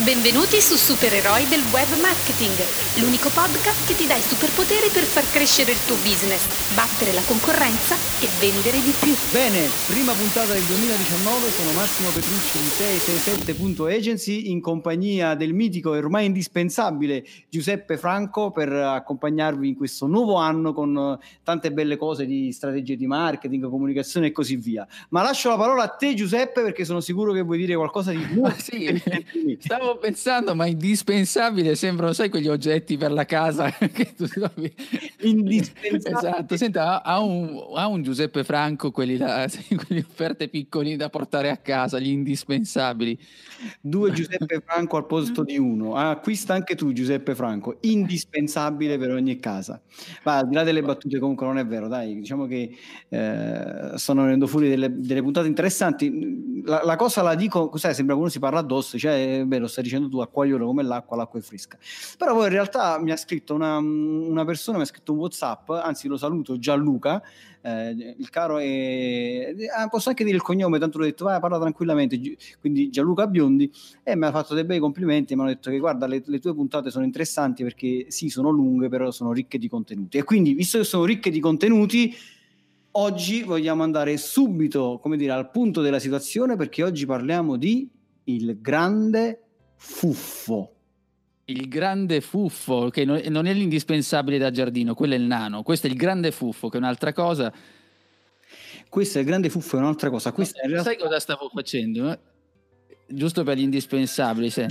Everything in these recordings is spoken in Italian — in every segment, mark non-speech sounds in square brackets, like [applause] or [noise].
Benvenuti su Supereroi del Web Marketing, l'unico podcast che ti dà i superpoteri per far crescere il tuo business, battere la concorrenza e vendere di più. Bene, prima puntata del 2019, sono Massimo Petrucci di 667.agency in compagnia del mitico e ormai indispensabile Giuseppe Franco per accompagnarvi in questo nuovo anno con tante belle cose di strategie di marketing, comunicazione e così via. Ma lascio la parola a te Giuseppe perché sono sicuro che vuoi dire qualcosa di nuovo. [laughs] sì, [laughs] stavo pensando, ma indispensabile sembrano, sai, quegli oggetti per la casa [laughs] che tu trovi. Indispensabile. Esatto, senta, ha un, ha un Giuseppe Franco, quelli là, [laughs] quelle offerte piccolini da portare a casa, gli indispensabili. Due Giuseppe Franco al posto di uno. acquista anche tu Giuseppe Franco, indispensabile per ogni casa. Ma al di là delle battute comunque non è vero, dai, diciamo che eh, stanno venendo fuori delle, delle puntate interessanti. La, la, cosa la dico, sai, sembra che uno si parla addosso, cioè, beh, lo stai dicendo tu, acquagliolo come l'acqua, l'acqua è fresca. Però poi in realtà mi ha scritto una, una persona, mi ha scritto un WhatsApp, anzi lo saluto, Gianluca, eh, il caro è... Ah, posso anche dire il cognome, tanto l'ho detto, vai, parla tranquillamente, quindi Gianluca Biondi, e mi ha fatto dei bei complimenti, mi hanno detto che guarda, le, le tue puntate sono interessanti perché sì, sono lunghe, però sono ricche di contenuti. E quindi, visto che sono ricche di contenuti, oggi vogliamo andare subito, come dire, al punto della situazione perché oggi parliamo di il grande fuffo. Il grande fuffo, che non è l'indispensabile da giardino, quello è il nano. Questo è il grande fuffo, che è un'altra cosa. Questo è il grande fuffo, è un'altra cosa. Questa no, realtà... Sai cosa stavo facendo? Eh? Giusto per gli indispensabili, sì.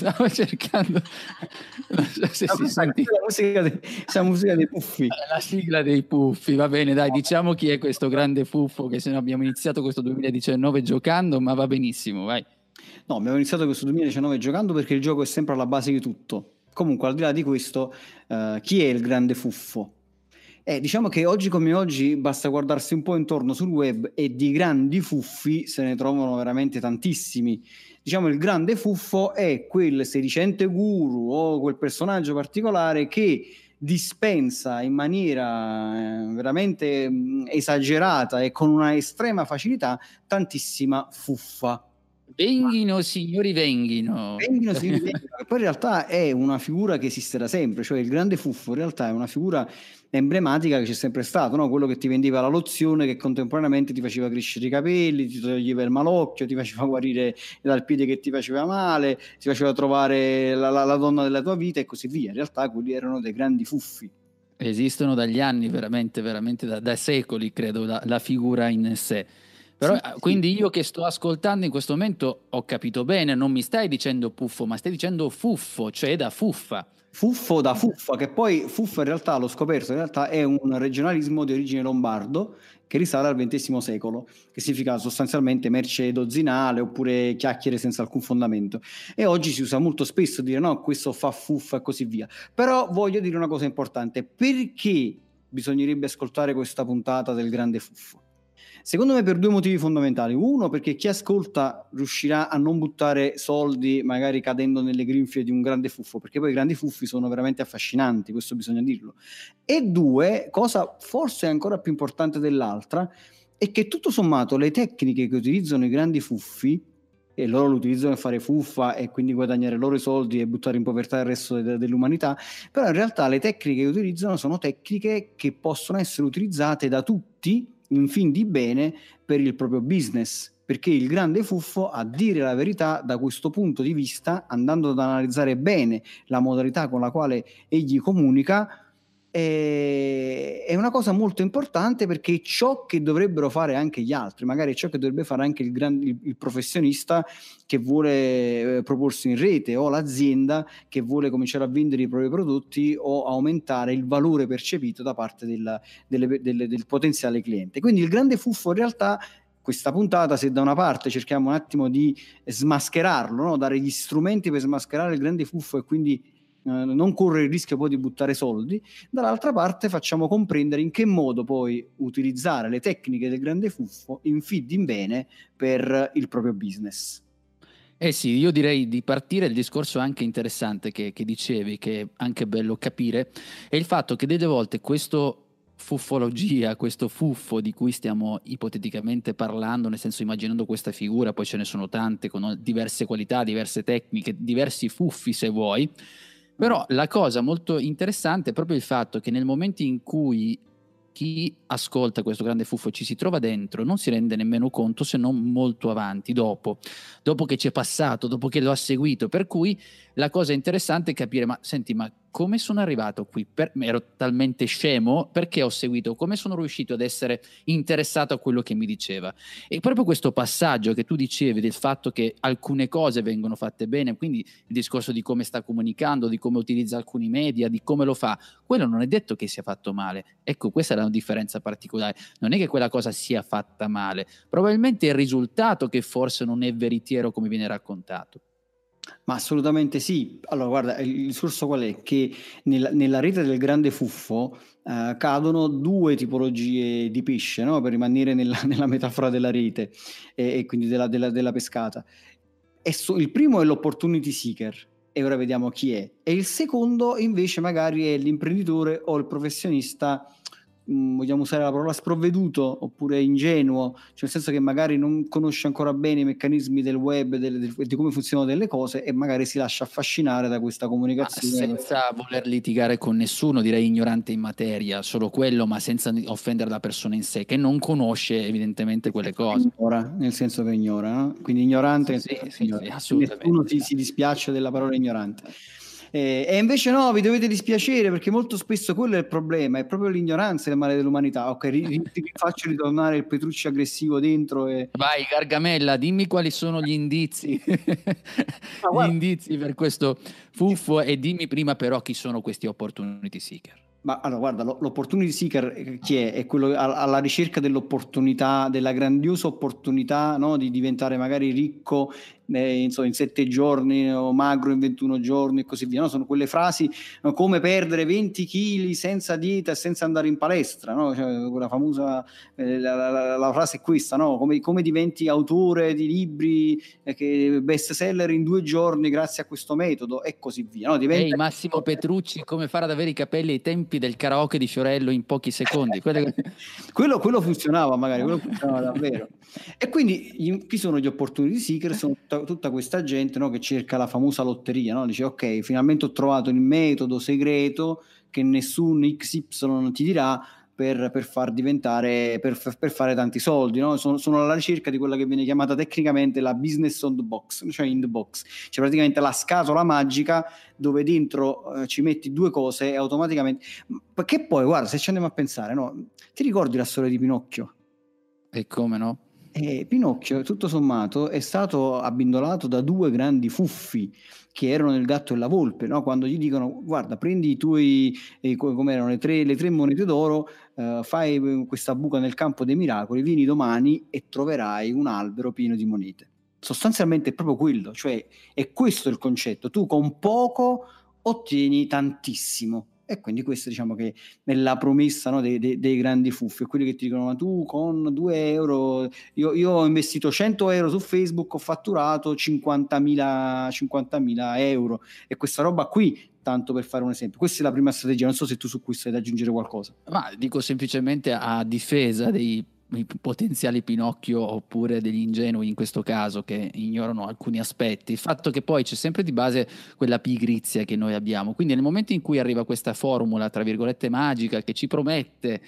Stavo cercando. Non so se no, si sente. La musica, dei, la musica dei puffi. La sigla dei puffi, va bene, dai, diciamo chi è questo grande fuffo che se no abbiamo iniziato questo 2019 giocando, ma va benissimo, vai. No, abbiamo iniziato questo 2019 giocando perché il gioco è sempre alla base di tutto. Comunque, al di là di questo, uh, chi è il grande fuffo? Eh, diciamo che oggi come oggi basta guardarsi un po' intorno sul web e di grandi fuffi se ne trovano veramente tantissimi diciamo il grande fuffo è quel sedicente guru o quel personaggio particolare che dispensa in maniera eh, veramente mh, esagerata e con una estrema facilità tantissima fuffa. Venghino signori venghino. Venghino signori venghino. Poi in realtà è una figura che esiste da sempre, cioè il grande fuffo in realtà è una figura emblematica che c'è sempre stato, no? quello che ti vendeva la lozione che contemporaneamente ti faceva crescere i capelli, ti toglieva il malocchio, ti faceva [laughs] guarire dal piede che ti faceva male, ti faceva trovare la, la, la donna della tua vita e così via. In realtà quelli erano dei grandi fuffi. Esistono dagli anni, veramente, veramente da, da secoli, credo, la, la figura in sé. Però sì, quindi io che sto ascoltando in questo momento ho capito bene, non mi stai dicendo puffo, ma stai dicendo fuffo, cioè da fuffa. Fuffo da fuffa, che poi fuffa in realtà l'ho scoperto, in realtà è un regionalismo di origine lombardo che risale al XX secolo, che significa sostanzialmente merce dozzinale oppure chiacchiere senza alcun fondamento. E oggi si usa molto spesso dire no, questo fa fuffa e così via. Però voglio dire una cosa importante, perché bisognerebbe ascoltare questa puntata del grande fuffo? Secondo me per due motivi fondamentali. Uno, perché chi ascolta riuscirà a non buttare soldi, magari cadendo nelle grinfie di un grande fuffo, perché poi i grandi fuffi sono veramente affascinanti, questo bisogna dirlo. E due, cosa forse ancora più importante dell'altra, è che tutto sommato le tecniche che utilizzano i grandi fuffi, e loro lo utilizzano per fare fuffa e quindi guadagnare loro i soldi e buttare in povertà il resto de- dell'umanità, però in realtà le tecniche che utilizzano sono tecniche che possono essere utilizzate da tutti in fin di bene per il proprio business, perché il grande fuffo, a dire la verità, da questo punto di vista, andando ad analizzare bene la modalità con la quale egli comunica, è una cosa molto importante perché è ciò che dovrebbero fare anche gli altri, magari è ciò che dovrebbe fare anche il, gran, il, professionista che vuole eh, proporsi in rete o l'azienda che vuole cominciare a vendere i propri prodotti o aumentare il valore percepito da parte del, delle, delle, del potenziale cliente. Quindi il grande fuffo in realtà questa puntata, se da una parte cerchiamo un attimo di smascherarlo, no? dare gli strumenti per smascherare il grande fuffo e quindi eh, non correre il rischio poi di buttare soldi, dall'altra parte facciamo comprendere in che modo poi utilizzare le tecniche del grande fuffo in feed in bene per il proprio business. Eh sì, io direi di partire il discorso anche interessante che, che dicevi, che è anche bello capire, è il fatto che delle volte questo fuffologia, questo fuffo di cui stiamo ipoteticamente parlando, nel senso immaginando questa figura, poi ce ne sono tante con diverse qualità, diverse tecniche, diversi fuffi se vuoi, però la cosa molto interessante è proprio il fatto che nel momento in cui chi ascolta questo grande fuffo ci si trova dentro non si rende nemmeno conto se non molto avanti, dopo, dopo che ci è passato, dopo che lo ha seguito. Per cui la cosa interessante è capire, ma senti, ma come sono arrivato qui? Per, ero talmente scemo perché ho seguito, come sono riuscito ad essere interessato a quello che mi diceva. E proprio questo passaggio che tu dicevi del fatto che alcune cose vengono fatte bene, quindi il discorso di come sta comunicando, di come utilizza alcuni media, di come lo fa, quello non è detto che sia fatto male. Ecco, questa è la differenza particolare. Non è che quella cosa sia fatta male, probabilmente è il risultato che forse non è veritiero come viene raccontato. Ma assolutamente sì. Allora, guarda, il discorso qual è? Che nella, nella rete del grande fuffo eh, cadono due tipologie di pesce, no? per rimanere nella, [laughs] nella, metafora della rete e, e quindi della, della, della pescata. So, il primo è l'opportunity seeker, e ora vediamo chi è. E il secondo invece magari è l'imprenditore o il professionista vogliamo usare la parola sprovveduto oppure ingenuo, cioè nel senso che magari non conosce ancora bene i meccanismi del web e di come funzionano delle cose e magari si lascia affascinare da questa comunicazione. Ma senza voler litigare con nessuno, direi ignorante in materia, solo quello, ma senza offendere la persona in sé, che non conosce evidentemente quelle cose. Ignora, nel senso che ignora, no? quindi ignorante, sì, sì, ignora. sì, nessuno si, si dispiace della parola ignorante. Eh, e invece no, vi dovete dispiacere perché molto spesso quello è il problema, è proprio l'ignoranza il male dell'umanità. Ok, ri- vi faccio ritornare il Petrucci aggressivo dentro. E... Vai, Gargamella, dimmi quali sono gli indizi, [laughs] gli indizi per questo fuffo e dimmi prima però chi sono questi opportunity seeker. Ma allora, guarda, l'opportunity seeker eh, chi è? È quello alla ricerca dell'opportunità, della grandiosa opportunità no? di diventare magari ricco eh, insomma, in sette giorni o magro in 21 giorni e così via. No? Sono quelle frasi no? come perdere 20 kg senza dieta e senza andare in palestra. No? Cioè, quella famosa eh, la, la, la, frase è questa: no? come, come, diventi autore di libri eh, che best seller in due giorni grazie a questo metodo e così via. No? Diventa... Ehi, Massimo Petrucci, come fare ad avere i capelli ai tempi del karaoke di Fiorello in pochi secondi. [laughs] quello, quello, funzionava magari, quello funzionava davvero. E quindi chi sono gli opportunity seeker? Sono tutta, tutta questa gente no, che cerca la famosa lotteria, no? dice ok, finalmente ho trovato il metodo segreto che nessun XY ti dirà per, per far diventare, per, per, fare tanti soldi. No? Sono, sono, alla ricerca di quella che viene chiamata tecnicamente la business on the box, cioè in the box, cioè praticamente la scatola magica dove dentro eh, ci metti due cose e automaticamente... Perché poi, guarda, se ci andiamo a pensare, no? ti ricordi la storia di Pinocchio? E come no? E Pinocchio, tutto sommato, è stato abbindolato da due grandi fuffi che erano il gatto e la volpe, no? quando gli dicono guarda prendi i tuoi, eh, come erano le tre, le tre monete d'oro, eh, fai questa buca nel campo dei miracoli, vieni domani e troverai un albero pieno di monete. Sostanzialmente è proprio quello, cioè è questo il concetto, tu con poco ottieni tantissimo. E quindi questa diciamo che è la promessa no, dei, dei, dei, grandi fuffi, quelli che ti dicono ma tu con 2 euro, io, io, ho investito 100 euro su Facebook, ho fatturato 50.000, 50.000 euro e questa roba qui tanto per fare un esempio. Questa è la prima strategia, non so se tu su questo hai da aggiungere qualcosa. Ma dico semplicemente a difesa dei potenziali Pinocchio oppure degli ingenui in questo caso che ignorano alcuni aspetti, il fatto che poi c'è sempre di base quella pigrizia che noi abbiamo, quindi nel momento in cui arriva questa formula, tra virgolette, magica che ci promette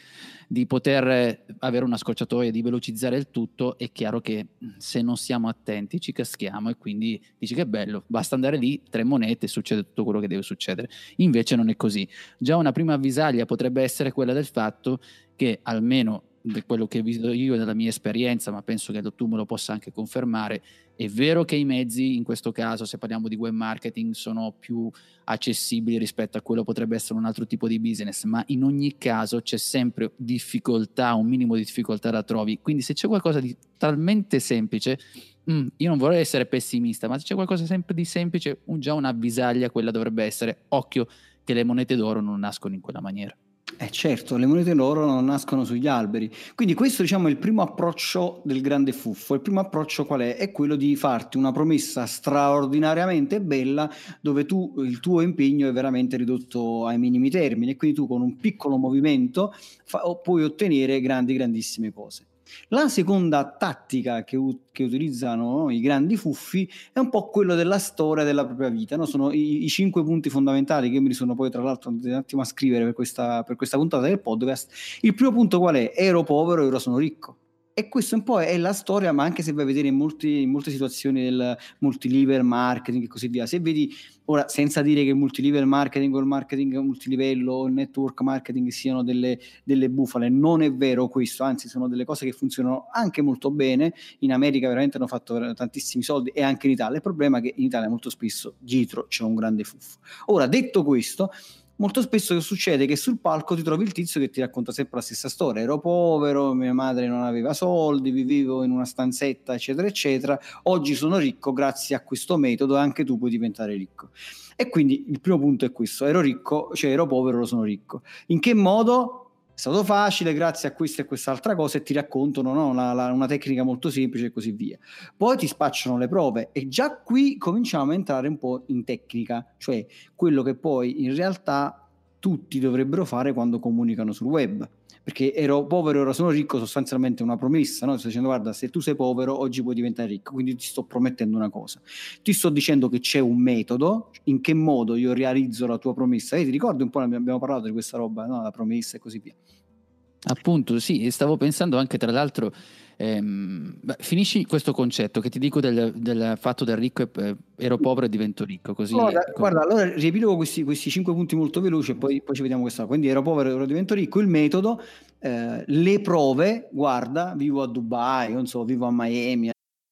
di poter avere una scorciatoia, di velocizzare il tutto, è chiaro che se non siamo attenti ci caschiamo e quindi dici che bello, basta andare lì, tre monete succede tutto quello che deve succedere. Invece non è così. Già una prima avvisaglia potrebbe essere quella del fatto che almeno quello che ho visto io nella mia esperienza, ma penso che tu me lo possa anche confermare, è vero che i mezzi in questo caso, se parliamo di web marketing, sono più accessibili rispetto a quello che potrebbe essere un altro tipo di business, ma in ogni caso c'è sempre difficoltà, un minimo di difficoltà la trovi. Quindi se c'è qualcosa di talmente semplice, mm, io non vorrei essere pessimista, ma se c'è qualcosa sempre di semplice, un, già un'avvisaglia quella dovrebbe essere, occhio che le monete d'oro non nascono in quella maniera. Eh certo, le monete d'oro non nascono sugli alberi. Quindi questo diciamo è il primo approccio del grande fuffo. Il primo approccio qual è? È quello di farti una promessa straordinariamente bella dove tu il tuo impegno è veramente ridotto ai minimi termini e quindi tu con un piccolo movimento fa, puoi ottenere grandi grandissime cose. La seconda tattica che, u- che utilizzano i grandi fuffi è un po' quello della storia della propria vita. No? Sono i-, i, cinque punti fondamentali che mi sono poi, tra l'altro, un attimo a scrivere per questa, per questa puntata del podcast. Il primo punto qual è? Ero povero, ora sono ricco. E questo un po' è la storia, ma anche se vai a vedere in, molti, in molte situazioni del multilivel marketing e così via, se vedi, ora senza dire che il multilivel marketing o il marketing multilivello o il network marketing siano delle, delle bufale, non è vero questo, anzi sono delle cose che funzionano anche molto bene, in America veramente hanno fatto tantissimi soldi e anche in Italia, il problema è che in Italia molto spesso dietro c'è un grande fuffo. Ora, detto questo, molto spesso succede che sul palco ti trovi il tizio che ti racconta sempre la stessa storia. Ero povero, mia madre non aveva soldi, vivevo in una stanzetta, eccetera, eccetera. Oggi sono ricco grazie a questo metodo e anche tu puoi diventare ricco. E quindi il primo punto è questo: ero ricco, cioè ero povero, ora sono ricco. In che modo? È stato facile grazie a questa e quest'altra cosa e ti raccontano no, la, la, una tecnica molto semplice e così via. Poi ti spacciano le prove e già qui cominciamo a entrare un po' in tecnica, cioè quello che poi in realtà tutti dovrebbero fare quando comunicano sul web. Perché ero povero ora sono ricco, sostanzialmente una promessa, no? Sto dicendo guarda, se tu sei povero oggi puoi diventare ricco, quindi ti sto promettendo una cosa. Ti sto dicendo che c'è un metodo, in che modo io realizzo la tua promessa. E ti ricordi un po', abbiamo parlato di questa roba, no? la promessa e così via. Appunto, sì, stavo pensando anche tra l'altro Ehm, beh, finisci questo concetto che ti dico del, del fatto del ricco, e, ero povero e divento ricco. Così, guarda, ecco. guarda allora riepilogo questi, questi cinque punti molto veloci e poi, poi ci vediamo questa. Quindi ero povero e ora divento ricco. Il metodo, eh, le prove, guarda, vivo a Dubai, non so, vivo a Miami,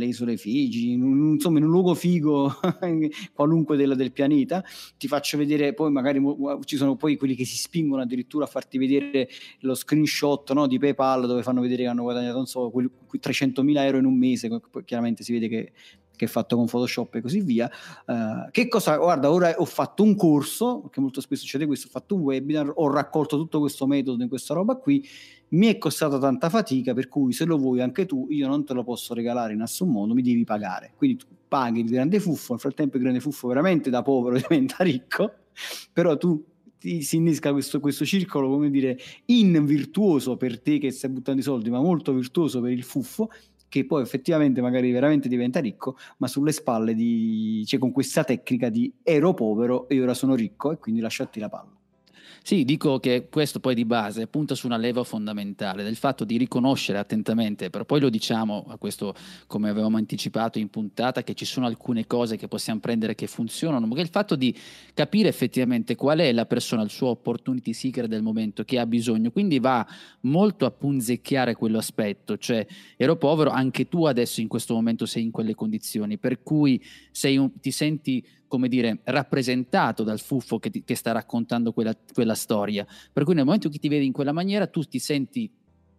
Le isole Figi, in un, insomma in un luogo figo [laughs] qualunque del, del, pianeta, ti faccio vedere poi magari ci sono poi quelli che si spingono addirittura a farti vedere lo screenshot no, di PayPal dove fanno vedere che hanno guadagnato non so, 300.000 euro in un mese, chiaramente si vede che che è fatto con Photoshop e così via. Uh, che cosa? Guarda, ora ho fatto un corso, perché molto spesso succede questo, ho fatto un webinar, ho raccolto tutto questo metodo in questa roba qui, mi è costato tanta fatica, per cui se lo vuoi anche tu, io non te lo posso regalare in nessun modo, mi devi pagare. Quindi tu paghi il grande fuffo, nel frattempo il grande fuffo veramente da povero [laughs] diventa ricco, però tu ti, si innesca questo, questo circolo, come dire, invirtuoso per te che stai buttando i soldi, ma molto virtuoso per il fuffo, che poi effettivamente magari veramente diventa ricco, ma sulle spalle di, cioè con questa tecnica di ero povero e ora sono ricco e quindi lasciati la palla. Sì, dico che questo poi di base punta su una leva fondamentale del fatto di riconoscere attentamente, però poi lo diciamo a questo come avevamo anticipato in puntata, che ci sono alcune cose che possiamo prendere che funzionano, ma che il fatto di capire effettivamente qual è la persona, il suo opportunity seeker del momento che ha bisogno, quindi va molto a punzecchiare quell'aspetto, cioè ero povero, anche tu adesso in questo momento sei in quelle condizioni, per cui un, ti senti come dire, rappresentato dal fuffo che, ti, che sta raccontando quella, quella, storia. Per cui nel momento che ti vedi in quella maniera, tu ti senti,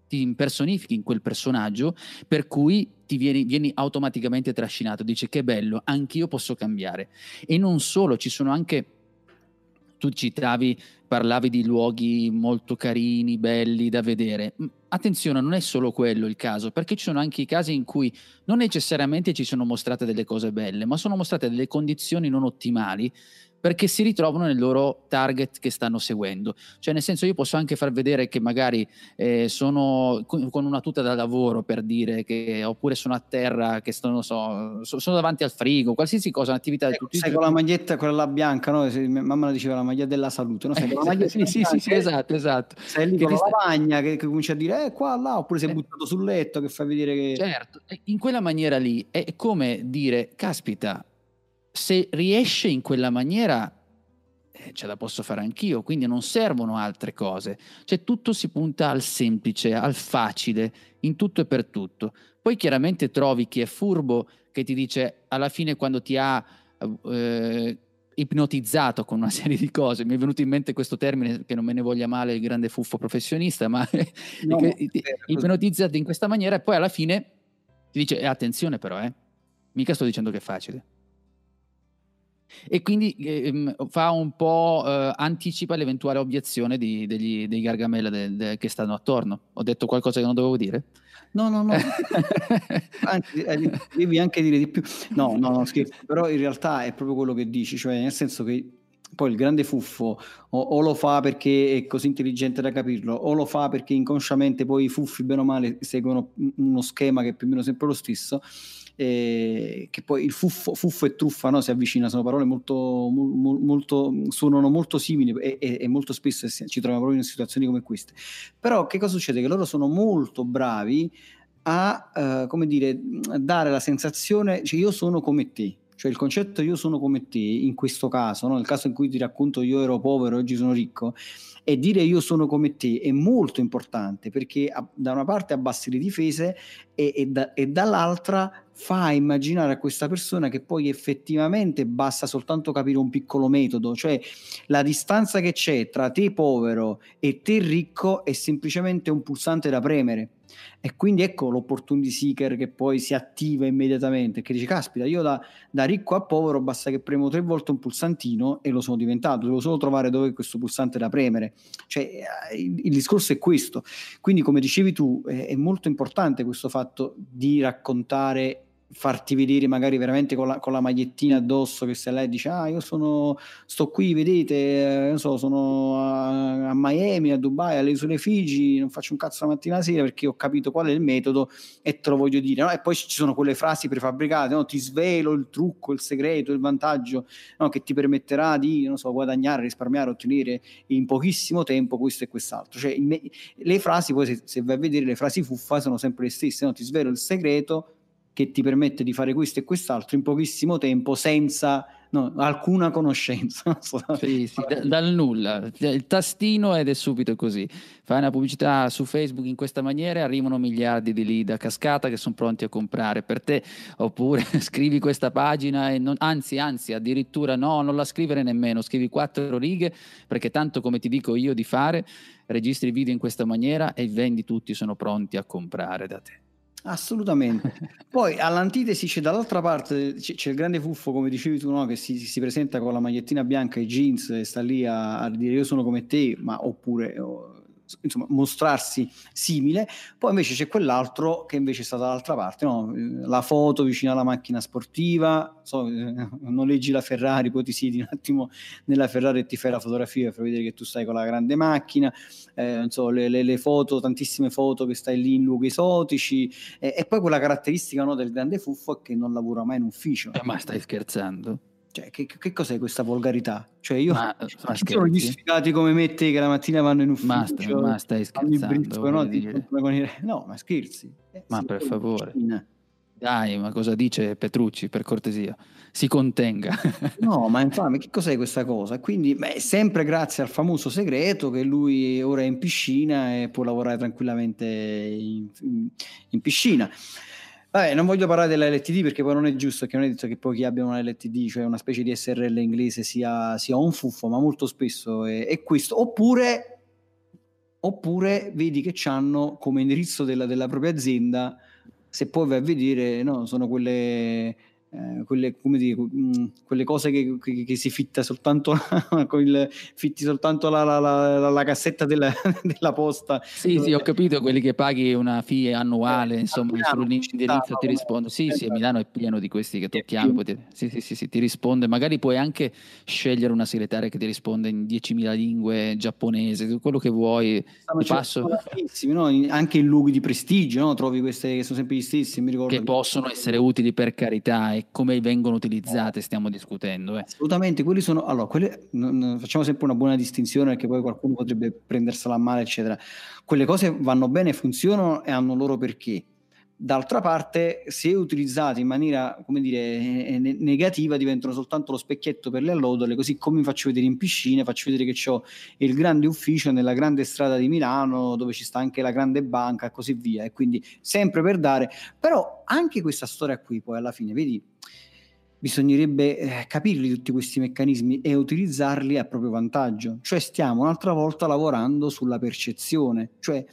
ti impersonifichi in quel personaggio, per cui ti vieni, vieni automaticamente trascinato. Dici che bello, anch'io posso cambiare. E non solo, ci sono anche tu citavi, parlavi di luoghi molto carini, belli da vedere. Attenzione, non è solo quello il caso, perché ci sono anche i casi in cui non necessariamente ci sono mostrate delle cose belle, ma sono mostrate delle condizioni non ottimali perché si ritrovano nel loro target che stanno seguendo. Cioè, nel senso, io posso anche far vedere che magari eh, sono con una tuta da lavoro per dire che, oppure sono a terra, che sono, so, sono davanti al frigo, qualsiasi cosa, un'attività di ecco, tutti Sai con la maglietta, quella là bianca, no? mamma la diceva la maglia della salute, no? Sei con la [laughs] maglietta sì, sì, sì, sì, esatto, esatto. Sei lì che con la lavagna che, che comincia a dire, eh, qua, là, oppure sei eh. buttato sul letto che fa vedere che... Certo, in quella maniera lì è come dire, caspita, se riesce in quella maniera, eh, ce la posso fare anch'io, quindi non servono altre cose. Cioè tutto si punta al semplice, al facile, in tutto e per tutto. Poi chiaramente trovi chi è furbo che ti dice alla fine quando ti ha eh, ipnotizzato con una [laughs] serie di cose, mi è venuto in mente questo termine che non me ne voglia male il grande fuffo professionista, ma [laughs] no, ipnotizzato in questa maniera e poi alla fine ti dice eh, attenzione però, eh, mica sto dicendo che è facile e quindi eh, fa un po' eh, anticipa l'eventuale obiezione di, degli, dei Gargamella de, de, che stanno attorno. Ho detto qualcosa che non dovevo dire? No, no, no, [laughs] Anzi, eh, devi anche dire di più. No, no, no, scherzo, però in realtà è proprio quello che dici, cioè nel senso che poi il grande fuffo o, o, lo fa perché è così intelligente da capirlo, o lo fa perché inconsciamente poi i fuffi, bene o male, seguono uno schema che è più o meno sempre lo stesso eh, che poi il fuffo, fuffo e truffa no, si avvicina, sono parole molto, mo, molto suonano molto simili e, e, e, molto spesso ci troviamo proprio in situazioni come queste. Però che cosa succede? Che loro sono molto bravi a, uh, come dire, dare la sensazione, cioè io sono come te, cioè il concetto io sono come te, in questo caso, no? nel caso in cui ti racconto io ero povero, oggi sono ricco, e dire io sono come te è molto importante perché a, da una parte abbassi le difese e, e, da, e dall'altra fa immaginare a questa persona che poi effettivamente basta soltanto capire un piccolo metodo, cioè la distanza che c'è tra te povero e te ricco è semplicemente un pulsante da premere e quindi ecco l'opportunity seeker che poi si attiva immediatamente, che dice caspita io da, da, ricco a povero basta che premo tre volte un pulsantino e lo sono diventato, devo solo trovare dove questo pulsante da premere. Cioè eh, il, il discorso è questo. Quindi come dicevi tu è, è molto importante questo fatto di raccontare farti vedere magari veramente con la, con la, magliettina addosso che se lei dice ah io sono sto qui vedete non so sono a, a, Miami a Dubai alle isole Figi non faccio un cazzo la mattina a sera perché ho capito qual è il metodo e te lo voglio dire no? e poi ci sono quelle frasi prefabbricate no? ti svelo il trucco il segreto il vantaggio no? che ti permetterà di so guadagnare risparmiare ottenere in pochissimo tempo questo e quest'altro cioè me, le frasi poi se, se vai a vedere le frasi fuffa sono sempre le stesse ti svelo il segreto che ti permette di fare questo e quest'altro in pochissimo tempo senza no, alcuna conoscenza. [laughs] sì, sì, da, dal nulla, il tastino ed è subito così. Fai una pubblicità su Facebook in questa maniera e arrivano miliardi di lead a cascata che sono pronti a comprare per te, oppure [laughs] scrivi questa pagina e non, anzi, anzi, addirittura no, non la scrivere nemmeno, scrivi quattro righe perché tanto come ti dico io di fare, registri il video in questa maniera e vendi tutti sono pronti a comprare da te. Assolutamente. [laughs] Poi all'antitesi c'è dall'altra parte, c'è, c'è il grande fuffo, come dicevi tu, no? che si, si, presenta con la magliettina bianca e jeans e sta lì a, a dire io sono come te, ma oppure... Oh, insomma, mostrarsi simile. Poi invece c'è quell'altro che invece è stato dall'altra parte, no? la foto vicino alla macchina sportiva, so, eh, [laughs] noleggi la Ferrari, poi ti siedi un attimo nella Ferrari e ti fai la fotografia per vedere che tu stai con la grande macchina, eh, so, le, le, le, foto, tantissime foto che stai lì in luoghi esotici e, e poi quella caratteristica no, del grande fuffo è che non lavora mai in ufficio. Eh, ma stai scherzando? Cioè, che, che cos'è questa volgarità? Cioè, io Ma, [laughs] ma sono gli sfigati come me te che la mattina vanno in Ma, sta- ufficio, ma stai scherzando, no? dire. No, ma scherzi. Eh, Ma per in favore. Dai, ma cosa dice Petrucci, per cortesia? Si contenga. No, ma infatti, che cos'è questa cosa? Quindi, beh, sempre grazie al famoso segreto che lui ora è in piscina e può lavorare tranquillamente in, in piscina. Vabbè, non voglio parlare della LTD perché poi non è giusto, che non è detto che poi chi abbia una LTD, cioè una specie di SRL inglese, sia, sia un fuffo, ma molto spesso è, è questo. Oppure, oppure vedi che hanno come indirizzo della, della propria azienda, se poi vai a vedere, no, sono quelle, eh, quelle, come dire, mh, quelle cose che, che- che si fitta soltanto [laughs] con il, fitti soltanto la, la- la- la cassetta della, [laughs] della posta. Sì, sì, ho capito, quelli che paghi una fee annuale, Eh, insomma, Milano su un ci indirizzo stanno ti risponde. Sì, sì, a esatto. Milano è pieno di questi che poi ti- sì, sì, sì, sì, ti risponde. Magari puoi anche scegliere una segretaria che ti risponde in 10.000 lingue, giapponese, quello che vuoi. Passo no? Anche in luoghi di prestigio, no? trovi queste che sono sempre gli stessi. Che possono essere utili per carità come vengono utilizzate stiamo discutendo. eh. Assolutamente, quelli sono. Allora, quelle, non- facciamo sempre una buona distinzione perché poi qualcuno potrebbe prendersela a male, eccetera. Quelle cose vanno bene, funzionano e hanno loro perché. D'altra parte, se utilizzate in maniera, come dire, eh, ne- negativa, diventano soltanto lo specchietto per le allodole, così come vi faccio vedere in piscina, faccio vedere che ho il grande ufficio nella grande strada di Milano, dove ci sta anche la grande banca e così via. E quindi sempre per dare. Però anche questa storia qui, poi alla fine, vedi, bisognerebbe eh, capirli tutti questi meccanismi e utilizzarli a proprio vantaggio. Cioè stiamo un'altra volta lavorando sulla percezione. Cioè,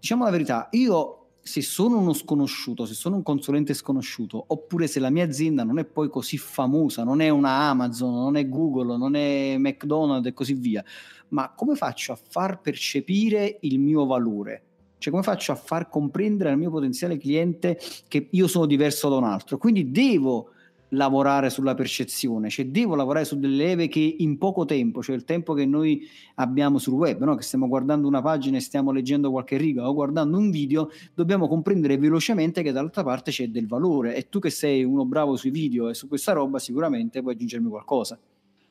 diciamo la verità, io se sono uno sconosciuto, se sono un consulente sconosciuto, oppure se la mia azienda non è poi così famosa, non è una Amazon, non è Google, non è McDonald's e così via, ma come faccio a far percepire il mio valore? Cioè come faccio a far comprendere al mio potenziale cliente che io sono diverso da un altro? Quindi devo lavorare sulla percezione, cioè devo lavorare su delle leve che in poco tempo, cioè il tempo che noi abbiamo sul web, no? che stiamo guardando una pagina e stiamo leggendo qualche riga o guardando un video, dobbiamo comprendere velocemente che dall'altra parte c'è del valore e tu che sei uno bravo sui video e su questa roba sicuramente puoi aggiungermi qualcosa.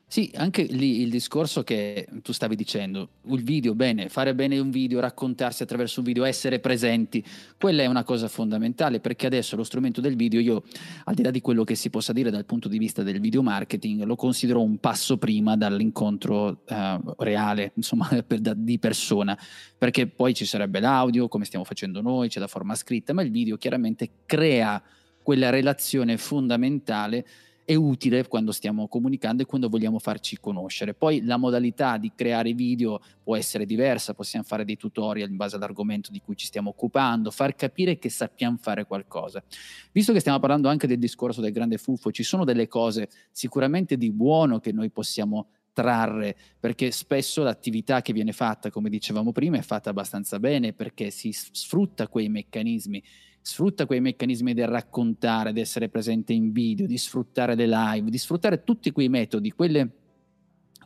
Sì, anche lì il discorso che tu stavi dicendo, il video, bene, fare bene un video, raccontarsi attraverso un video, essere presenti, quella è una cosa fondamentale perché adesso lo strumento del video io, al di là di quello che si possa dire dal punto di vista del video marketing, lo considero un passo prima dall'incontro eh, reale, insomma, [laughs] per- da- di persona, perché poi ci sarebbe l'audio, come stiamo facendo noi, c'è la forma scritta, ma il video chiaramente crea quella relazione fondamentale è utile quando stiamo comunicando e quando vogliamo farci conoscere. Poi la modalità di creare video può essere diversa, possiamo fare dei tutorial in base all'argomento di cui ci stiamo occupando, far capire che sappiamo fare qualcosa. Visto che stiamo parlando anche del discorso del grande fuffo, ci sono delle cose sicuramente di buono che noi possiamo trarre, perché spesso l'attività che viene fatta, come dicevamo prima, è fatta abbastanza bene perché si sfrutta quei meccanismi sfrutta quei meccanismi del raccontare, di essere presente in video, di sfruttare le live, di sfruttare tutti quei metodi, quelle,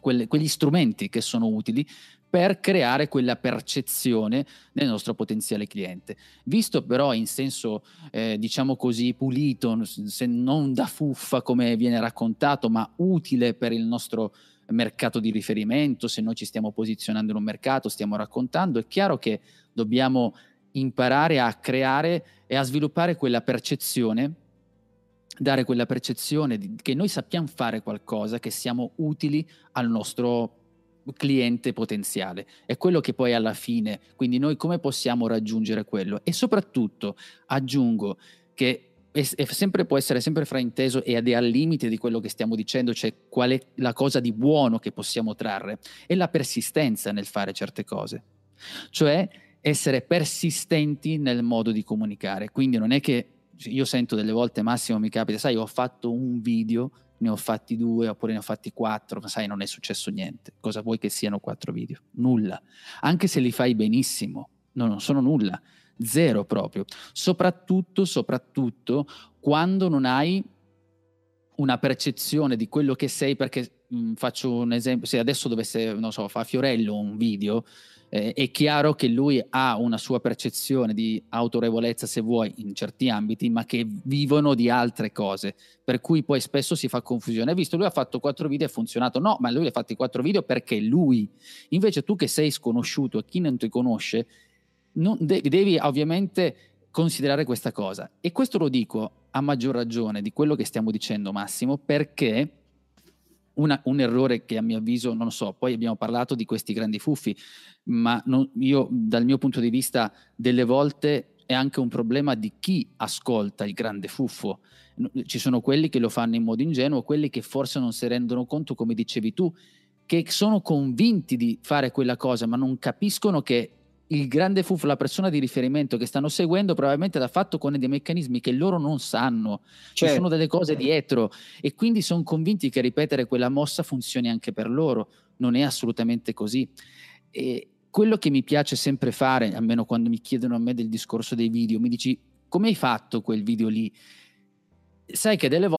quelle, quegli strumenti che sono utili per creare quella percezione del nostro potenziale cliente. Visto però in senso, eh, diciamo così, pulito, se non da fuffa come viene raccontato, ma utile per il nostro mercato di riferimento, se noi ci stiamo posizionando in un mercato, stiamo raccontando, è chiaro che dobbiamo imparare a creare e a sviluppare quella percezione, dare quella percezione di, che noi sappiamo fare qualcosa, che siamo utili al nostro cliente potenziale. È quello che poi alla fine, quindi noi come possiamo raggiungere quello? E soprattutto aggiungo che è, è sempre, può essere sempre frainteso ed è al limite di quello che stiamo dicendo, cioè qual è la cosa di buono che possiamo trarre, è la persistenza nel fare certe cose. Cioè essere persistenti nel modo di comunicare. Quindi non è che io sento delle volte, Massimo mi capita, sai, ho fatto un video, ne ho fatti due oppure ne ho fatti quattro, ma sai, non è successo niente. Cosa vuoi che siano quattro video? Nulla. Anche se li fai benissimo, no, non sono nulla. Zero proprio. Soprattutto, soprattutto quando non hai una percezione di quello che sei, perché mh, faccio un esempio, se adesso dovesse, non so, fa Fiorello un video, eh, è chiaro che lui ha una sua percezione di autorevolezza, se vuoi, in certi ambiti, ma che vivono di altre cose, per cui poi spesso si fa confusione. Hai visto, lui ha fatto quattro video e ha funzionato. No, ma lui ha fatto i quattro video perché lui. Invece tu che sei sconosciuto, chi non ti conosce, non, devi, devi ovviamente considerare questa cosa. E questo lo dico a maggior ragione di quello che stiamo dicendo, Massimo, perché una, un errore che a mio avviso, non lo so, poi abbiamo parlato di questi grandi fuffi, ma non, io dal mio punto di vista delle volte è anche un problema di chi ascolta il grande fuffo. Ci sono quelli che lo fanno in modo ingenuo, quelli che forse non si rendono conto, come dicevi tu, che sono convinti di fare quella cosa, ma non capiscono che il grande fuffo, la persona di riferimento che stanno seguendo, probabilmente l'ha fatto con dei meccanismi che loro non sanno. Certo. Ci sono delle cose dietro e quindi sono convinti che ripetere quella mossa funzioni anche per loro. Non è assolutamente così. E quello che mi piace sempre fare, almeno quando mi chiedono a me del discorso dei video, mi dici come hai fatto quel video lì? Sai che delle volte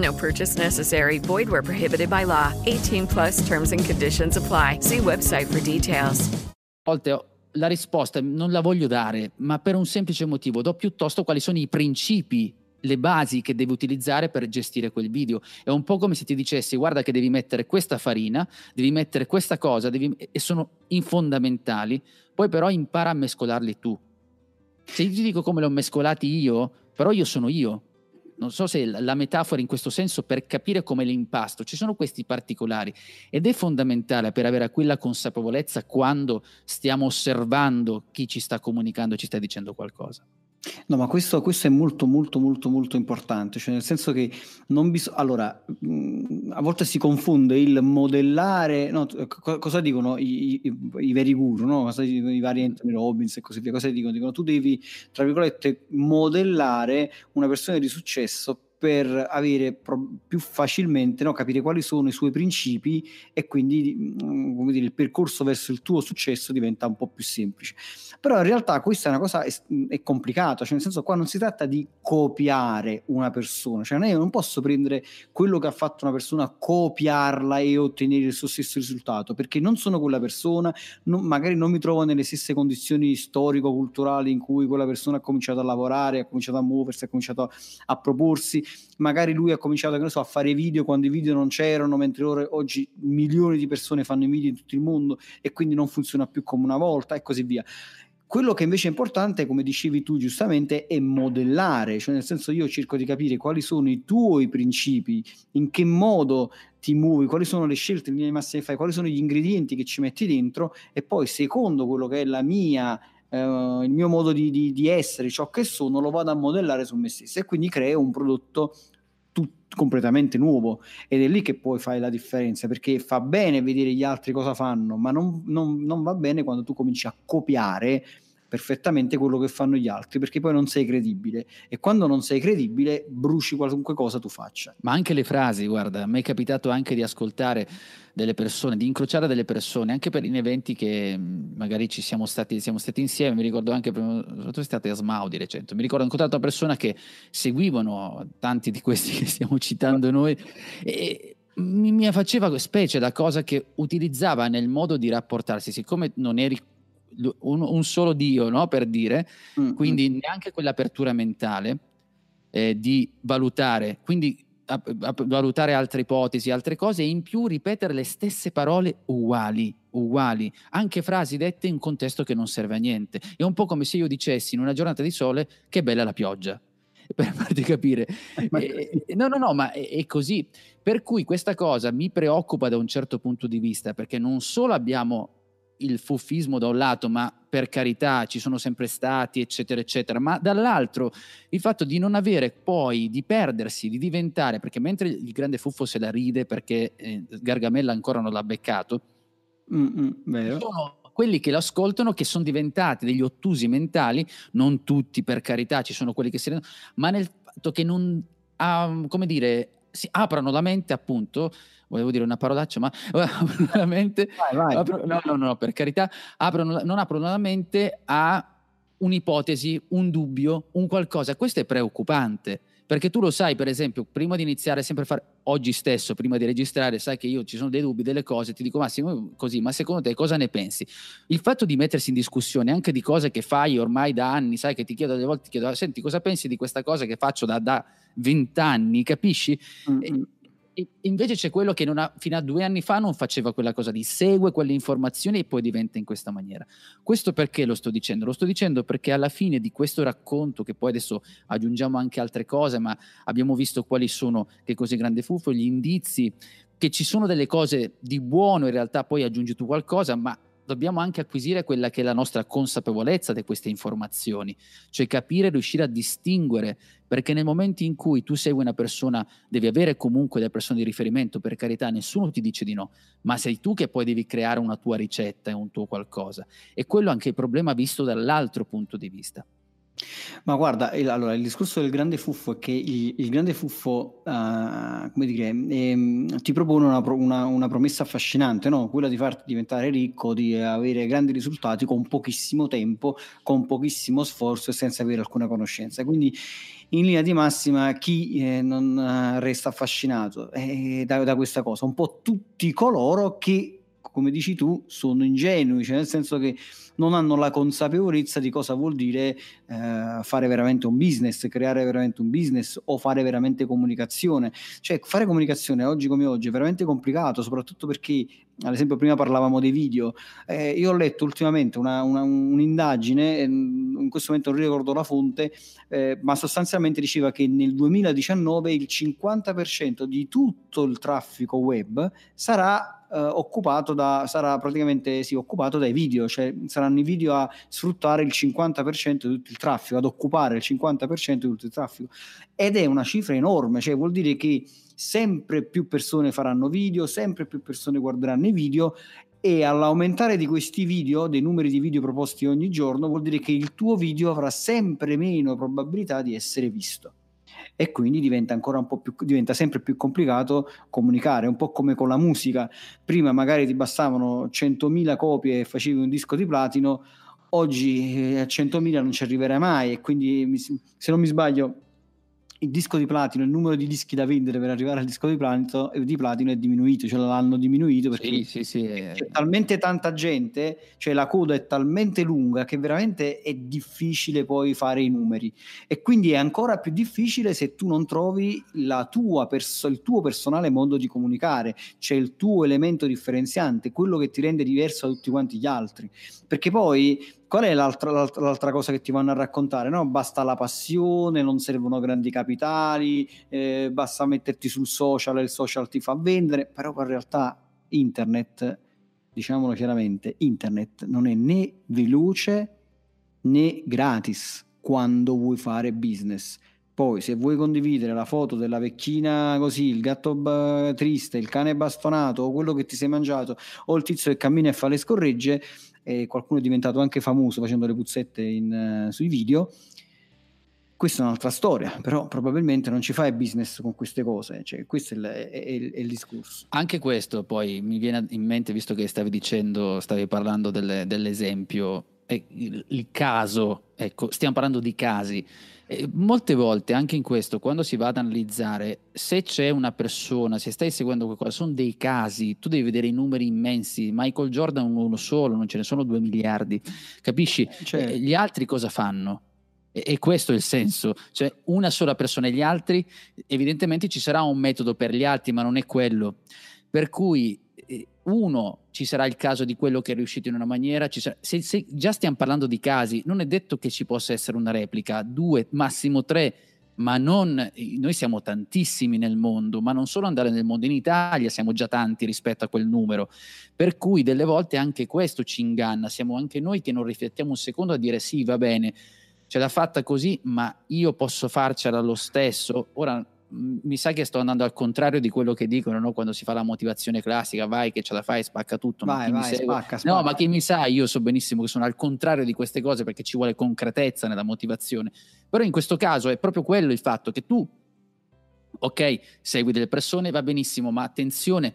No purchase necessary. Void where prohibited by law. 18 plus terms and conditions apply. See website for details. Volte la risposta non la voglio dare, ma per un semplice motivo. Do piuttosto quali sono i principi, le basi che devi utilizzare per gestire quel video. È un po' come se ti dicessi guarda che devi mettere questa farina, devi mettere questa cosa, devi... e sono fondamentali. Poi però impara a mescolarli tu. Se io ti dico come l'ho mescolati io, però io sono io non so se la metafora in questo senso per capire come l'impasto, ci sono questi particolari ed è fondamentale per avere quella consapevolezza quando stiamo osservando chi ci sta comunicando, ci sta dicendo qualcosa. No, ma questo, questo, è molto, molto, molto, molto importante, cioè nel senso che non bisogna... Allora, mh, a volte si confonde il modellare... No, co- cosa dicono i, i, i, veri guru, no? Cosa dicono i vari Anthony Robbins e così via? Cosa dicono? Dicono tu devi, tra virgolette, modellare una persona di successo per avere pro- più facilmente, no, capire quali sono i suoi principi e quindi come dire, il percorso verso il tuo successo diventa un po' più semplice. Però in realtà questa è una cosa è, è complicata, cioè nel senso qua non si tratta di copiare una persona, cioè io non posso prendere quello che ha fatto una persona, copiarla e ottenere il suo stesso risultato, perché non sono quella persona, non, magari non mi trovo nelle stesse condizioni storico-culturali in cui quella persona ha cominciato a lavorare, ha cominciato a muoversi, ha cominciato a, a proporsi, magari lui ha cominciato so, a fare video quando i video non c'erano, mentre ora, oggi milioni di persone fanno i video in tutto il mondo e quindi non funziona più come una volta e così via. Quello che invece è importante, come dicevi tu giustamente, è modellare, cioè nel senso io cerco di capire quali sono i tuoi principi, in che modo ti muovi, quali sono le scelte in linea di massima che fai, quali sono gli ingredienti che ci metti dentro e poi secondo quello che è la mia Uh, il mio modo di, di, di, essere, ciò che sono, lo vado a modellare su me stesso e quindi creo un prodotto tut- completamente nuovo. Ed è lì che poi fai la differenza perché fa bene vedere gli altri cosa fanno, ma non, non, non va bene quando tu cominci a copiare perfettamente quello che fanno gli altri perché poi non sei credibile. E quando non sei credibile bruci qualunque cosa tu faccia. Ma anche le frasi, guarda, me è capitato anche di ascoltare delle persone, di incrociare delle persone, anche per in eventi che mm, magari ci siamo stati, siamo stati insieme, mi ricordo anche, tu state a Smau di recente, mi ricordo ho incontrato una persona che seguivano tanti di questi che stiamo citando noi e mi, mi faceva specie da cosa che utilizzava nel modo di rapportarsi, siccome non eri un, un solo Dio, no? per dire, mm-hmm. quindi neanche quell'apertura mentale eh, di valutare, quindi a, a valutare altre ipotesi, altre cose e in più ripetere le stesse parole uguali, uguali, anche frasi dette in un contesto che non serve a niente. È un po' come se io dicessi in una giornata di sole che bella la pioggia [laughs] per farti capire. Eh, no, no, no, ma è, è, così. Per cui questa cosa mi preoccupa da un certo punto di vista, perché non solo abbiamo il fuffismo da un lato, ma per carità ci sono sempre stati, eccetera, eccetera, ma dall'altro il fatto di non avere poi, di perdersi, di diventare, perché mentre il grande fuffo se la ride perché eh, Gargamella ancora non l'ha beccato, Mm-mm, sono quelli che l'ascoltano che sono diventati degli ottusi mentali, non tutti per carità, ci sono quelli che si rendono, ma nel fatto che non, ah, come dire, si aprono la mente appunto volevo dire una parolaccia, ma [laughs] aprono la mente, vai, vai. Apro, no, no, no, per carità, aprono, non aprono la mente a un'ipotesi, un dubbio, un qualcosa. Questo è preoccupante. Perché tu lo sai, per esempio, prima di iniziare sempre a fare, oggi stesso, prima di registrare, sai che io ci sono dei dubbi, delle cose, ti dico Massimo, così, ma secondo te cosa ne pensi? Il fatto di mettersi in discussione anche di cose che fai ormai da anni, sai che ti chiedo delle volte, ti chiedo, senti cosa pensi di questa cosa che faccio da vent'anni, capisci? Mm-hmm invece c'è quello che ha, fino a due anni fa non faceva quella cosa di segue quelle informazioni e poi diventa in questa maniera. Questo perché lo sto dicendo? Lo sto dicendo perché alla fine di questo racconto, che poi adesso aggiungiamo anche altre cose, ma abbiamo visto quali sono, che cos'è Grande Fuffo, gli indizi, che ci sono delle cose di buono, in realtà poi aggiungi tu qualcosa, ma dobbiamo anche acquisire quella che è la nostra consapevolezza di queste informazioni, cioè capire, riuscire a distinguere, perché nel momento in cui tu segui una persona, devi avere comunque delle persone di riferimento, per carità, nessuno ti dice di no, ma sei tu che poi devi creare una tua ricetta e un tuo qualcosa. E quello anche il problema visto dall'altro punto di vista. Ma guarda, il, allora, il discorso del grande fuffo è che il, il grande fuffo, uh, come dire, ehm, ti propone una, una, una, promessa affascinante, no? quella di farti diventare ricco, di avere grandi risultati con pochissimo tempo, con pochissimo sforzo e senza avere alcuna conoscenza. Quindi, in linea di massima, chi eh, non eh, resta affascinato eh, da, da questa cosa? Un po' tutti coloro che come dici tu, sono ingenui, cioè nel senso che non hanno la consapevolezza di cosa vuol dire eh, fare veramente un business, creare veramente un business o fare veramente comunicazione. Cioè fare comunicazione oggi come oggi è veramente complicato, soprattutto perché, ad esempio, prima parlavamo dei video. Eh, io ho letto ultimamente una, una, un'indagine, ehm, in questo momento non ricordo la fonte, eh, ma sostanzialmente diceva che nel 2019 il 50% di tutto il traffico web sarà eh, occupato da, sarà sì, occupato dai video, cioè saranno i video a sfruttare il 50% di tutto il traffico, ad occupare il 50% di tutto il traffico. Ed è una cifra enorme, cioè vuol dire che sempre più persone faranno video, sempre più persone guarderanno i video e all'aumentare di questi video, dei numeri di video proposti ogni giorno, vuol dire che il tuo video avrà sempre meno probabilità di essere visto e quindi diventa più diventa sempre più complicato comunicare, un po' come con la musica. Prima magari ti bastavano 100.000 copie e facevi un disco di platino, oggi eh, a 100.000 non ci arriverai mai e quindi se non mi sbaglio il disco di platino, il numero di dischi da vendere per arrivare al disco di platino, di platino è diminuito, cioè l'hanno diminuito perché sì, sì, sì, c'è talmente tanta gente, cioè la coda è talmente lunga che veramente è difficile poi fare i numeri. E quindi è ancora più difficile se tu non trovi perso- il tuo personale modo di comunicare, cioè il tuo elemento differenziante, quello che ti rende diverso da tutti quanti gli altri, perché poi qual è l'altra, l'altra, l'altra, cosa che ti vanno a raccontare? No? Basta la passione, non servono grandi capitali, eh, basta metterti sul social e il social ti fa vendere, però in realtà internet, diciamolo chiaramente, internet non è né veloce né gratis quando vuoi fare business. Poi, se vuoi condividere la foto della vecchina così, il gatto b- triste, il cane bastonato, o quello che ti sei mangiato, o il tizio che cammina e fa le scorregge, e qualcuno è diventato anche famoso facendo le puzzette in, uh, sui video, questa è un'altra storia, però probabilmente non ci fai business con queste cose, cioè, questo è il, è, è, è il, discorso. Anche questo poi mi viene in mente, visto che stavi dicendo, stavi parlando delle, dell'esempio, il, il, caso, ecco, stiamo parlando di casi. E molte volte, anche in questo, quando si va ad analizzare, se c'è una persona, se stai seguendo qualcosa, sono dei casi, tu devi vedere i numeri immensi. Michael Jordan uno solo, non ce ne sono due miliardi, capisci? Cioè, gli altri cosa fanno? E, questo è il senso, cioè una sola persona e gli altri, evidentemente ci sarà un metodo per gli altri, ma non è quello. Per cui eh, uno ci sarà il caso di quello che è riuscito in una maniera, sarà, se, se, già stiamo parlando di casi, non è detto che ci possa essere una replica, due, massimo tre, ma non, noi siamo tantissimi nel mondo, ma non solo andare nel mondo, in Italia siamo già tanti rispetto a quel numero, per cui delle volte anche questo ci inganna, siamo anche noi che non riflettiamo un secondo a dire sì, va bene, ce l'ha fatta così, ma io posso farcela lo stesso. Ora mi sa che sto andando al contrario di quello che dicono no? quando si fa la motivazizione classica, vai che ce la fai, spacca tutto. Vai, vai, spacca, spacca. No, ma chi mi sa, io so benissimo che sono al contrario di queste cose perché ci vuole concretezza nella motivazione. Però in questo caso è proprio quello il fatto che tu, ok, segui delle persone, va benissimo, ma attenzione,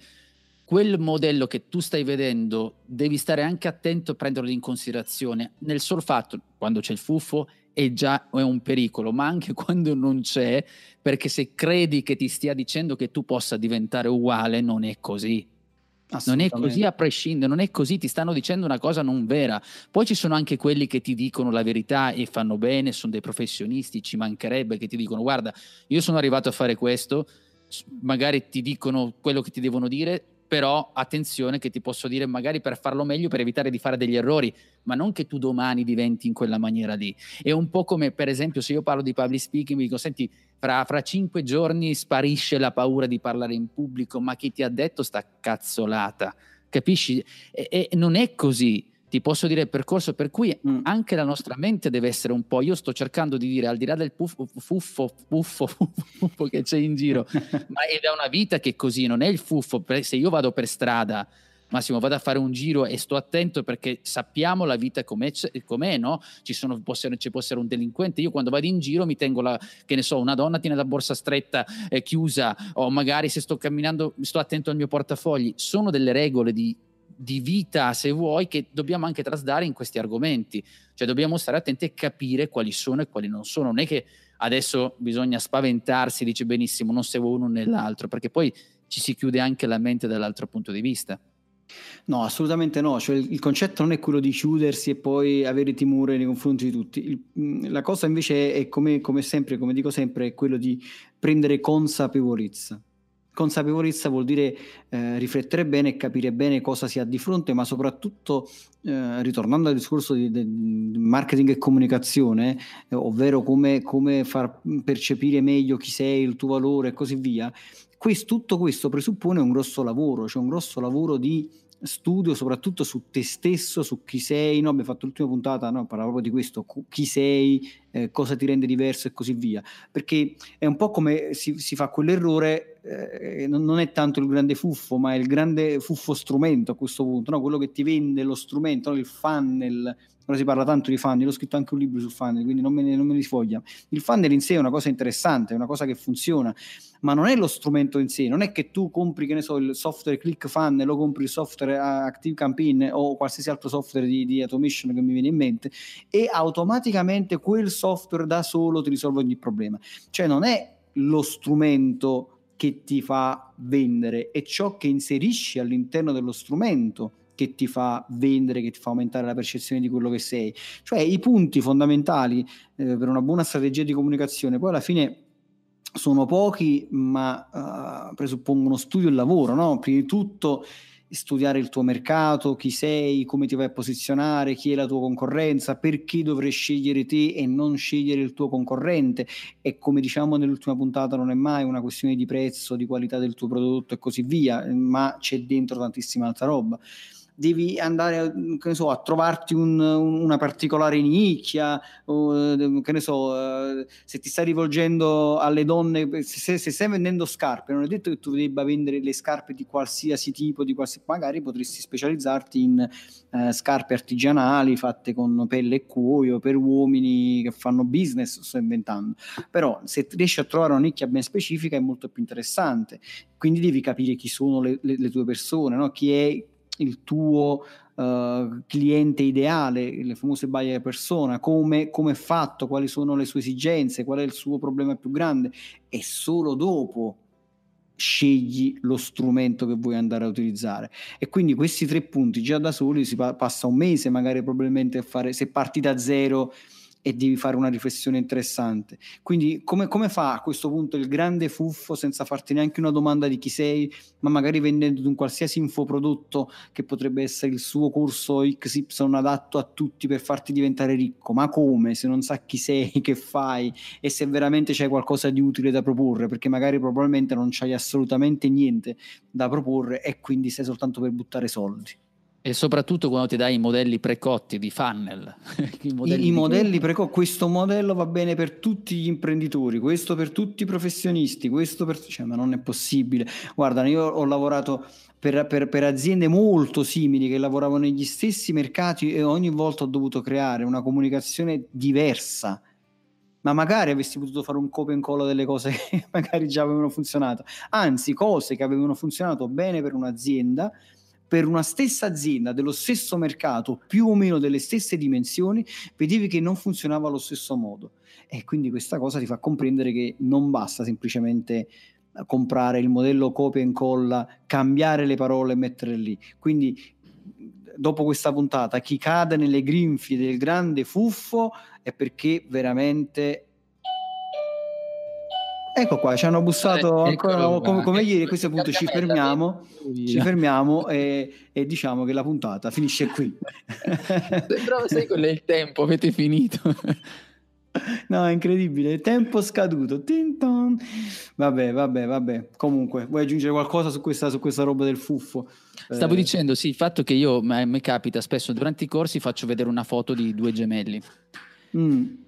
quel modello che tu stai vedendo devi stare anche attento a prenderlo in considerazione. Nel solo fatto, quando c'è il fuffo, è già è un pericolo, ma anche [laughs] quando non c'è, perché se credi che ti stia dicendo che tu possa diventare uguale, non è così. Non è così a prescindere, non è così, ti stanno dicendo una cosa non vera. Poi ci sono anche quelli che ti dicono la verità e fanno bene, sono dei professionisti, ci mancherebbe che ti dicono guarda, io sono arrivato a fare questo, magari ti dicono quello che ti devono dire, però attenzione che ti posso dire magari per farlo meglio, per evitare di fare degli errori, ma non che tu domani diventi in quella maniera lì. È un po' come per esempio se io parlo di public speaking, mi dico senti, fra, fra cinque giorni sparisce la paura di parlare in pubblico, ma chi ti ha detto sta cazzolata? Capisci? E, e non è così ti posso dire il percorso per cui mm. anche la nostra mente deve essere un po', io sto cercando di dire al di là del puffo, fuffo, puffo, [laughs] puffo che c'è in giro, [laughs] ma è da una vita che è così, non è il fuffo, se io vado per strada, Massimo, vado a fare un giro e sto attento perché sappiamo la vita com'è, com'è no? Ci, sono, può essere, ci può essere un delinquente. Io quando vado in giro mi tengo la, che ne so, una donna tiene la borsa stretta eh, chiusa o magari se sto camminando sto attento al mio portafogli. Sono delle regole di di vita, se vuoi, che dobbiamo anche trasdare in questi argomenti. Cioè dobbiamo stare attenti e capire quali sono e quali non sono. Non è che adesso bisogna spaventarsi, dice benissimo, non seguo uno nell'altro, perché poi ci si chiude anche la mente dall'altro punto di vista. No, assolutamente no. Cioè, il concetto non è quello di chiudersi e poi avere timore nei confronti di tutti. Il, la cosa invece è, come, come sempre, come dico sempre, è quello di prendere consapevolezza. Consapevolezza vuol dire eh, riflettere bene e capire bene cosa si ha di fronte, ma soprattutto, eh, ritornando al discorso di, di, marketing e comunicazione, eh, ovvero come, come, far percepire meglio chi sei, il tuo valore e così via, questo, tutto questo presuppone un grosso lavoro, cioè un grosso lavoro di studio soprattutto su te stesso, su chi sei, no? abbiamo fatto l'ultima puntata, no? parlavo proprio di questo, chi sei, eh, cosa ti rende diverso e così via, perché è un po' come si, si fa quell'errore, eh, non, è tanto il grande fuffo, ma è il grande fuffo strumento a questo punto, no? quello che ti vende lo strumento, il funnel, ora si parla tanto di funnel, ho scritto anche un libro sul funnel, quindi non me ne, ne sfoglia. Il funnel in sé è una cosa interessante, è una cosa che funziona, ma non è lo strumento in sé, non è che tu compri, che ne so, il software ClickFunnels o compri il software ActiveCampaign o qualsiasi altro software di, di automation che mi viene in mente e automaticamente quel software da solo ti risolve ogni problema. Cioè non è lo strumento che ti fa vendere, è ciò che inserisci all'interno dello strumento che ti fa vendere, che ti fa aumentare la percezione di quello che sei. Cioè i punti fondamentali eh, per una buona strategia di comunicazione, poi alla fine sono pochi, ma uh, presuppongono studio e lavoro, no? Prima di tutto studiare il tuo mercato, chi sei, come ti vai a posizionare, chi è la tua concorrenza, perché dovrei scegliere te e non scegliere il tuo concorrente. E come diciamo nell'ultima puntata, non è mai una questione di prezzo, di qualità del tuo prodotto e così via, ma c'è dentro tantissima altra roba. Devi andare so, a trovarti un, una particolare nicchia, o, che ne so, eh, se ti stai rivolgendo alle donne, se, se, stai vendendo scarpe, non è detto che tu debba vendere le scarpe di qualsiasi tipo, di qualsiasi, magari potresti specializzarti in eh, scarpe artigianali fatte con pelle e cuoio per uomini che fanno business, sto inventando. Però se riesci a trovare una nicchia ben specifica è molto più interessante. Quindi devi capire chi sono le, le, le tue persone, no? chi è il tuo uh, cliente ideale, le famose buyer persona, come, è fatto, quali sono le sue esigenze, qual è il suo problema più grande e solo dopo scegli lo strumento che vuoi andare a utilizzare. E quindi questi tre punti già da soli si pa- passa un mese magari probabilmente a fare se parti da zero e devi fare una riflessione interessante. Quindi come, come, fa a questo punto il grande fuffo senza farti neanche una domanda di chi sei, ma magari vendendo un qualsiasi infoprodotto che potrebbe essere il suo corso XY adatto a tutti per farti diventare ricco? Ma come? Se non sa chi sei, [laughs] che fai e se veramente c'è qualcosa di utile da proporre, perché magari probabilmente non c'hai assolutamente niente da proporre e quindi sei soltanto per buttare soldi. E soprattutto quando ti dai i modelli precotti di funnel. [laughs] I modelli, I, i modelli precotti, questo modello va bene per tutti gli imprenditori, questo per tutti i professionisti, questo per... Cioè, ma non è possibile. Guarda, io ho lavorato per, per, per, aziende molto simili che lavoravano negli stessi mercati e ogni volta ho dovuto creare una comunicazione diversa. Ma magari avessi potuto fare un copia e incolla delle cose che [laughs] magari già avevano funzionato, anzi cose che avevano funzionato bene per un'azienda, per una stessa azienda dello stesso mercato, più o meno delle stesse dimensioni, vedevi che non funzionava allo stesso modo. E quindi questa cosa ti fa comprendere che non basta semplicemente comprare il modello copia e incolla, cambiare le parole e metterle lì. Quindi dopo questa puntata, chi cade nelle grinfie del grande fuffo è perché veramente Ecco qua, ci hanno bussato eh, ancora come, come, ieri, a questo punto ci fermiamo, ci fermiamo e, e, diciamo che la puntata finisce qui. [laughs] Sembrava sai con il tempo, avete finito. [laughs] No, è incredibile, tempo scaduto. Tinton. Vabbè, vabbè, vabbè. Comunque, vuoi aggiungere qualcosa su questa, su questa roba del fuffo? Stavo eh... dicendo, sì, il fatto che io, mi capita spesso durante i corsi, faccio vedere una foto di due gemelli. Mm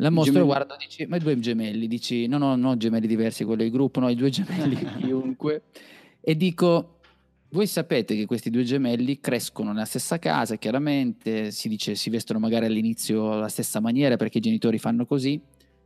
la mostro e guardo, dici, ma i due gemelli, dici, no, no, no, gemelli diversi, quello del gruppo, no, i due gemelli [laughs] chiunque. e dico, voi sapete che questi due gemelli crescono nella stessa casa, chiaramente, si dice, si vestono magari all'inizio alla stessa maniera perché i genitori fanno così,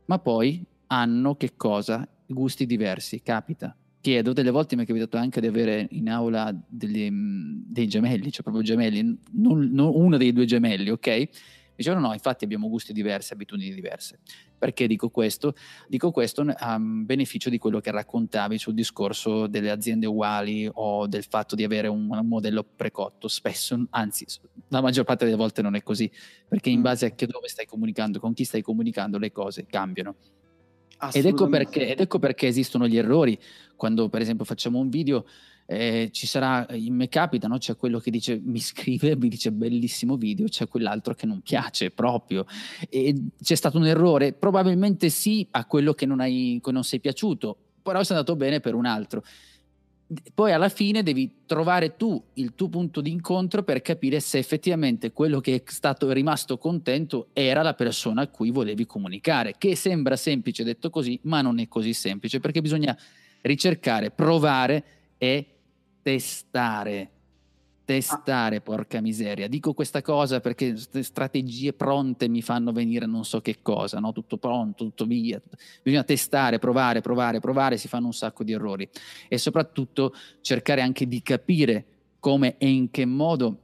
ma poi hanno che cosa? Gusti diversi, capita. Chiedo, delle volte mi è capitato anche di avere in aula degli, dei gemelli, cioè proprio gemelli, non, non uno dei due gemelli, ok? Dicevano no, infatti abbiamo gusti diversi, abitudini diverse. Perché dico questo? Dico questo a beneficio di quello che raccontavi sul discorso delle aziende uguali o del fatto di avere un, un modello precotto. Spesso, anzi, la maggior parte delle volte non è così, perché in mm. base a che dove stai comunicando, con chi stai comunicando, le cose cambiano. Ed ecco, perché, ed ecco perché esistono gli errori. Quando per esempio facciamo un video eh, ci sarà, in me capita, no? c'è quello che dice, mi scrive, mi dice bellissimo video, c'è quell'altro che non piace proprio. E c'è stato un errore? Probabilmente sì a quello che non, hai, che non sei piaciuto, però è andato bene per un altro. Poi alla fine devi trovare tu il tuo punto di incontro per capire se effettivamente quello che è stato rimasto contento era la persona a cui volevi comunicare, che sembra semplice detto così, ma non è così semplice perché bisogna ricercare, provare e testare. Testare, ah. porca miseria. Dico questa cosa perché strategie pronte mi fanno venire non so che cosa, no? tutto pronto, tutto via. Bisogna testare, provare, provare, provare, si fanno un sacco di errori. E soprattutto cercare anche di capire come e in che modo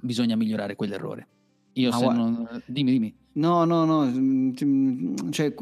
bisogna migliorare quell'errore. Io se non... Dimmi, dimmi. No, no, no, mm, mm, cioè,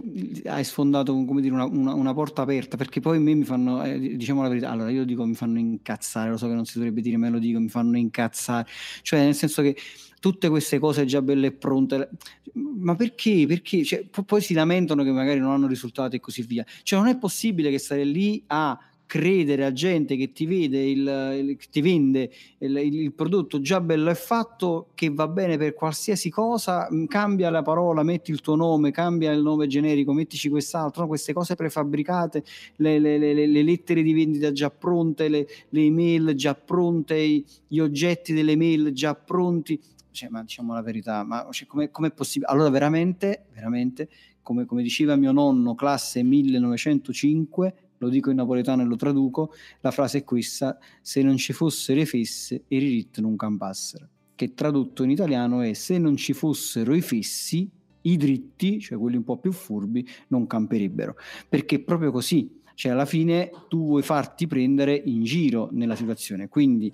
hai sfondato come dire, una, una, una, porta aperta perché poi a me mi fanno, eh, diciamo la verità, allora io dico mi fanno incazzare, lo so che non si dovrebbe dire, ma lo dico, mi fanno incazzare, cioè nel senso che tutte queste cose già belle e pronte, ma perché? Perché? Cioè, poi si lamentano che magari non hanno risultati e così via, cioè non è possibile che stare lì a credere a gente che ti vede il, il ti vende il, il, prodotto già bello e fatto che va bene per qualsiasi cosa, mm, cambia la parola, metti il tuo nome, cambia il nome generico, mettici quest'altro, no? queste cose prefabbricate, le, le, le, le, lettere di vendita già pronte, le, email già pronte, gli oggetti delle mail già pronti. Cioè, ma diciamo la verità, ma cioè, com'è, com'è possibile? Allora, veramente, veramente, come, come diceva mio nonno, classe 1905, lo dico in napoletano e lo traduco, la frase è questa, se non ci fossero i fessi, i riritti non campassero, che tradotto in italiano è se non ci fossero i fessi, i dritti, cioè quelli un po' più furbi, non camperebbero, perché è proprio così, cioè alla fine tu vuoi farti prendere in giro nella situazione, quindi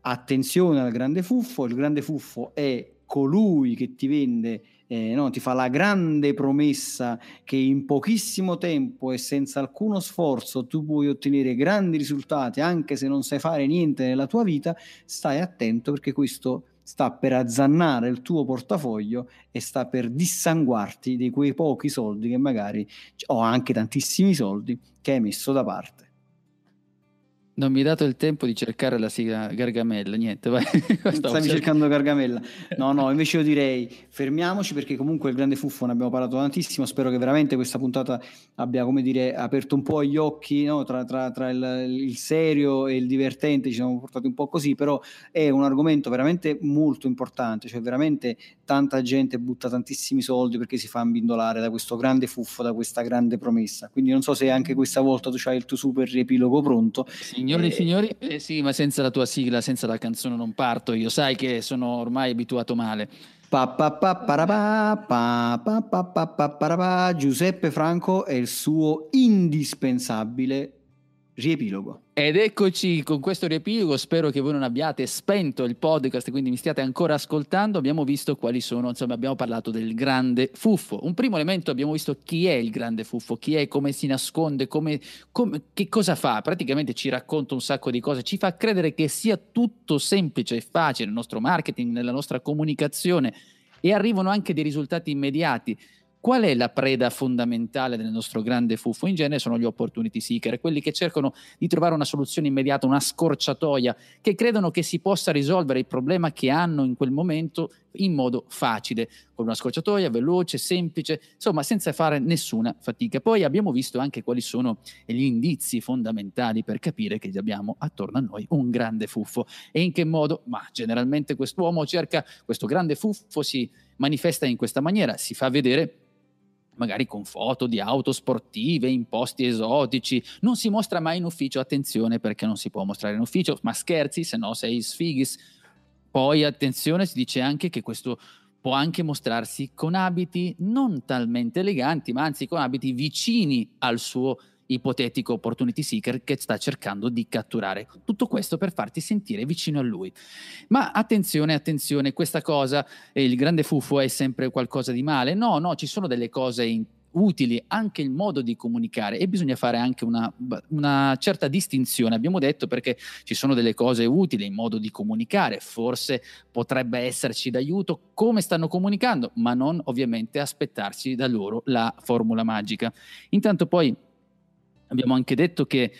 attenzione al grande fuffo, il grande fuffo è colui che ti vende eh, no, ti fa la grande promessa che in pochissimo tempo e senza alcuno sforzo tu puoi ottenere grandi risultati anche se non sai fare niente nella tua vita, stai attento perché questo sta per azzannare il tuo portafoglio e sta per dissanguarti di quei pochi soldi che magari o anche tantissimi soldi che hai messo da parte. Non mi hai dato il tempo di cercare la sigla Gargamella, niente, vai. [laughs] Stavi cercando Gargamella. No, no, invece io direi fermiamoci perché comunque il grande fuffo ne abbiamo parlato tantissimo, spero che veramente questa puntata abbia, come dire, aperto un po' gli occhi no? tra, tra, tra il, il, serio e il divertente, ci siamo portati un po' così, però è un argomento veramente molto importante, cioè veramente tanta gente butta tantissimi soldi perché si fa imbindolare da questo grande fuffo, da questa grande promessa. Quindi non so se anche questa volta tu hai il tuo super riepilogo pronto. Signori e signori, eh sì, ma senza la tua sigla, senza la canzone non parto io, sai che sono ormai abituato male. Giuseppe Franco è il suo indispensabile riepilogo. Ed eccoci con questo riepilogo, spero che voi non abbiate spento il podcast, quindi mi stiate ancora ascoltando, abbiamo visto quali sono, insomma abbiamo parlato del grande fuffo. Un primo elemento abbiamo visto chi è il grande fuffo, chi è, come si nasconde, come, come, che cosa fa, praticamente ci racconta un sacco di cose, ci fa credere che sia tutto semplice e facile nel nostro marketing, nella nostra comunicazione e arrivano anche dei risultati immediati. Qual è la preda fondamentale del nostro grande fuffo? In genere sono gli opportunity seeker, quelli che cercano di trovare una soluzione immediata, una scorciatoia, che credono che si possa risolvere il problema che hanno in quel momento in modo facile, con una scorciatoia veloce, semplice, insomma senza fare nessuna fatica. Poi abbiamo visto anche quali sono gli indizi fondamentali per capire che abbiamo attorno a noi un grande fuffo e in che modo, ma generalmente quest'uomo cerca, questo grande fuffo si manifesta in questa maniera, si fa vedere magari con foto di auto sportive in posti esotici, non si mostra mai in ufficio, attenzione perché non si può mostrare in ufficio, ma scherzi, se no sei sfighis. Poi attenzione, si dice anche che questo può anche mostrarsi con abiti non talmente eleganti, ma anzi con abiti vicini al suo ipotetico opportunity seeker che sta cercando di catturare. Tutto questo per farti sentire vicino a lui. Ma attenzione, attenzione, questa cosa, eh, il grande fuffo è sempre qualcosa di male? No, no, ci sono delle cose in utili anche il modo di comunicare e bisogna fare anche una, una, certa distinzione. Abbiamo detto perché ci sono delle cose utili in modo di comunicare, forse potrebbe esserci d'aiuto come stanno comunicando, ma non ovviamente aspettarci da loro la formula magica. Intanto poi Abbiamo anche detto che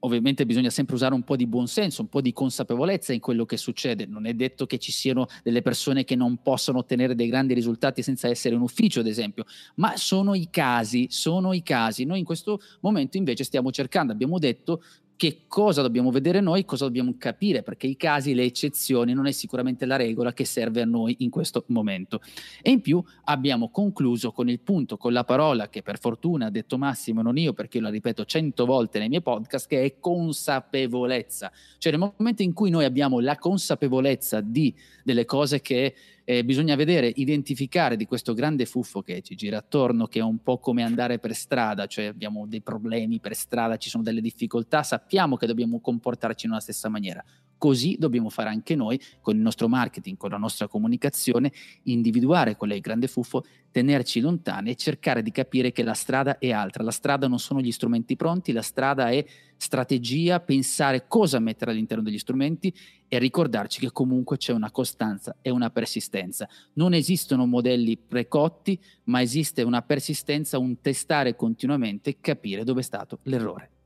ovviamente bisogna sempre usare un po' di buonsenso, un po' di consapevolezza in quello che succede. Non è detto che ci siano delle persone che non possono ottenere dei grandi risultati senza essere in ufficio, ad esempio, ma sono i casi, sono i casi. Noi in questo momento invece stiamo cercando, abbiamo detto, che cosa dobbiamo vedere noi, cosa dobbiamo capire, perché i casi, le eccezioni non è sicuramente la regola che serve a noi in questo momento. E in più abbiamo concluso con il punto, con la parola che per fortuna ha detto Massimo, non io perché io la ripeto cento volte nei miei podcast, che è consapevolezza. Cioè nel momento in cui noi abbiamo la consapevolezza di delle cose che eh, bisogna vedere, identificare di questo grande fuffo che ci gira attorno, che è un po' come andare per strada, cioè abbiamo dei problemi per strada, ci sono delle difficoltà, sappiamo che dobbiamo comportarci una stessa maniera. Così dobbiamo fare anche noi con il nostro marketing, con la nostra comunicazione, individuare qual è il grande fuffo, tenerci lontani e cercare di capire che la strada è altra. La strada non sono gli strumenti pronti, la strada è strategia, pensare cosa mettere all'interno degli strumenti e ricordarci che comunque c'è una costanza e una persistenza. Non esistono modelli precotti, ma esiste una persistenza, un testare continuamente e capire dove è stato l'errore.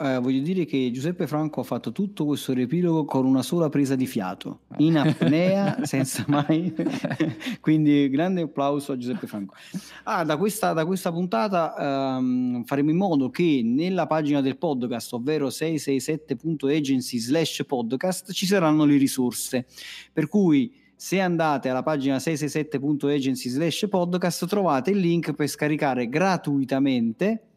Eh, voglio dire che Giuseppe Franco ha fatto tutto questo riepilogo con una sola presa di fiato, in apnea, [laughs] senza mai... [laughs] Quindi grande applauso a Giuseppe Franco. Ah, da, questa, da questa puntata ehm, faremo in modo che nella pagina del podcast, ovvero 667.agency slash podcast, ci saranno le risorse. Per cui se andate alla pagina 667.agency slash podcast trovate il link per scaricare gratuitamente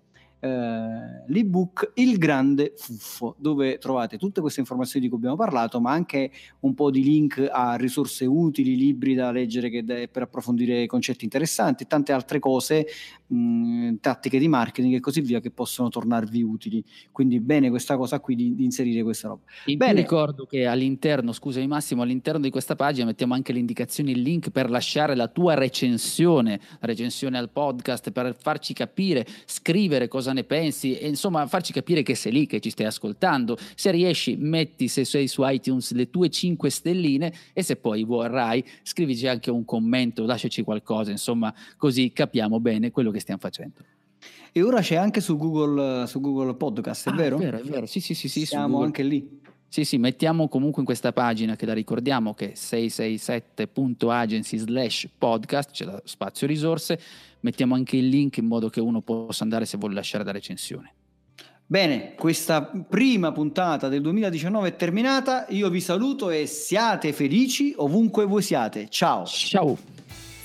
eh, l'ebook Il Grande Fuffo, dove trovate tutte queste informazioni di cui abbiamo parlato, ma anche un po' di link a risorse utili, libri da leggere de- per approfondire concetti interessanti, tante altre cose, mh, tattiche di marketing e così via che possono tornarvi utili. Quindi bene questa cosa qui di, di inserire questa roba. In bene. ricordo che all'interno, scusami Massimo, all'interno di questa pagina mettiamo anche le indicazioni, il link per lasciare la tua recensione, recensione al podcast, per farci capire, scrivere cosa ne pensi e insomma farci capire che sei lì, che ci stai ascoltando. Se riesci, metti se sei su iTunes le tue 5 stelline e se poi vorrai scrivici anche un commento, lasciaci qualcosa, insomma così capiamo bene quello che stiamo facendo. E ora c'è anche su Google, su Google Podcast, è ah, vero? È vero, è vero, sì sì sì. sì Siamo anche lì. Sì, sì, mettiamo comunque in questa pagina che la ricordiamo che è 667.agency slash podcast, c'è lo spazio risorse, mettiamo anche il link in modo che uno possa andare se vuole lasciare la recensione. Bene, questa prima puntata del 2019 è terminata, io vi saluto e siate felici ovunque voi siate. Ciao. Ciao.